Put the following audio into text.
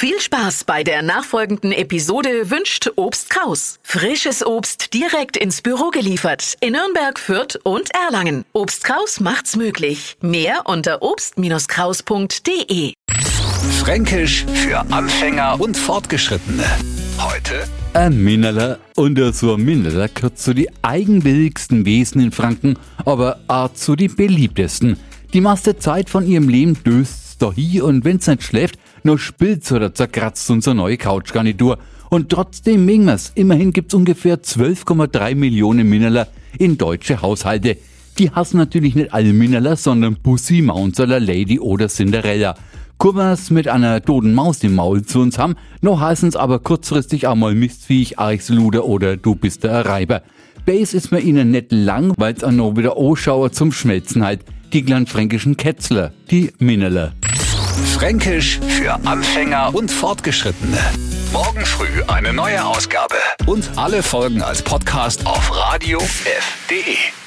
Viel Spaß bei der nachfolgenden Episode wünscht Obst Kraus. Frisches Obst direkt ins Büro geliefert in Nürnberg, Fürth und Erlangen. Obst Kraus macht's möglich. Mehr unter obst-kraus.de. Fränkisch für Anfänger und Fortgeschrittene. Heute Ein Minnerler und so ein Minnerler gehört zu die eigenwilligsten Wesen in Franken, aber auch zu die beliebtesten. Die meiste Zeit von ihrem Leben da hier und wenn's nicht schläft, nur spilzt oder zerkratzt unsere neue Couchgarnitur. Und trotzdem mögen wir's. Immerhin gibt's ungefähr 12,3 Millionen Minnerler in deutsche Haushalte. Die hassen natürlich nicht alle Minnerler, sondern Pussy, Maunzeller, Lady oder Cinderella. Kummers mit einer toten Maus im Maul zu uns haben, noch heißen's aber kurzfristig auch mal Mistviech, Archsluder oder du bist der Reiber. Base ist mir ihnen nicht lang, weil's auch noch wieder Oschauer zum Schmelzen halt. Die kleinen fränkischen Kätzler, die Minnerler. Fränkisch für Anfänger und Fortgeschrittene. Morgen früh eine neue Ausgabe. Und alle Folgen als Podcast auf radiof.de.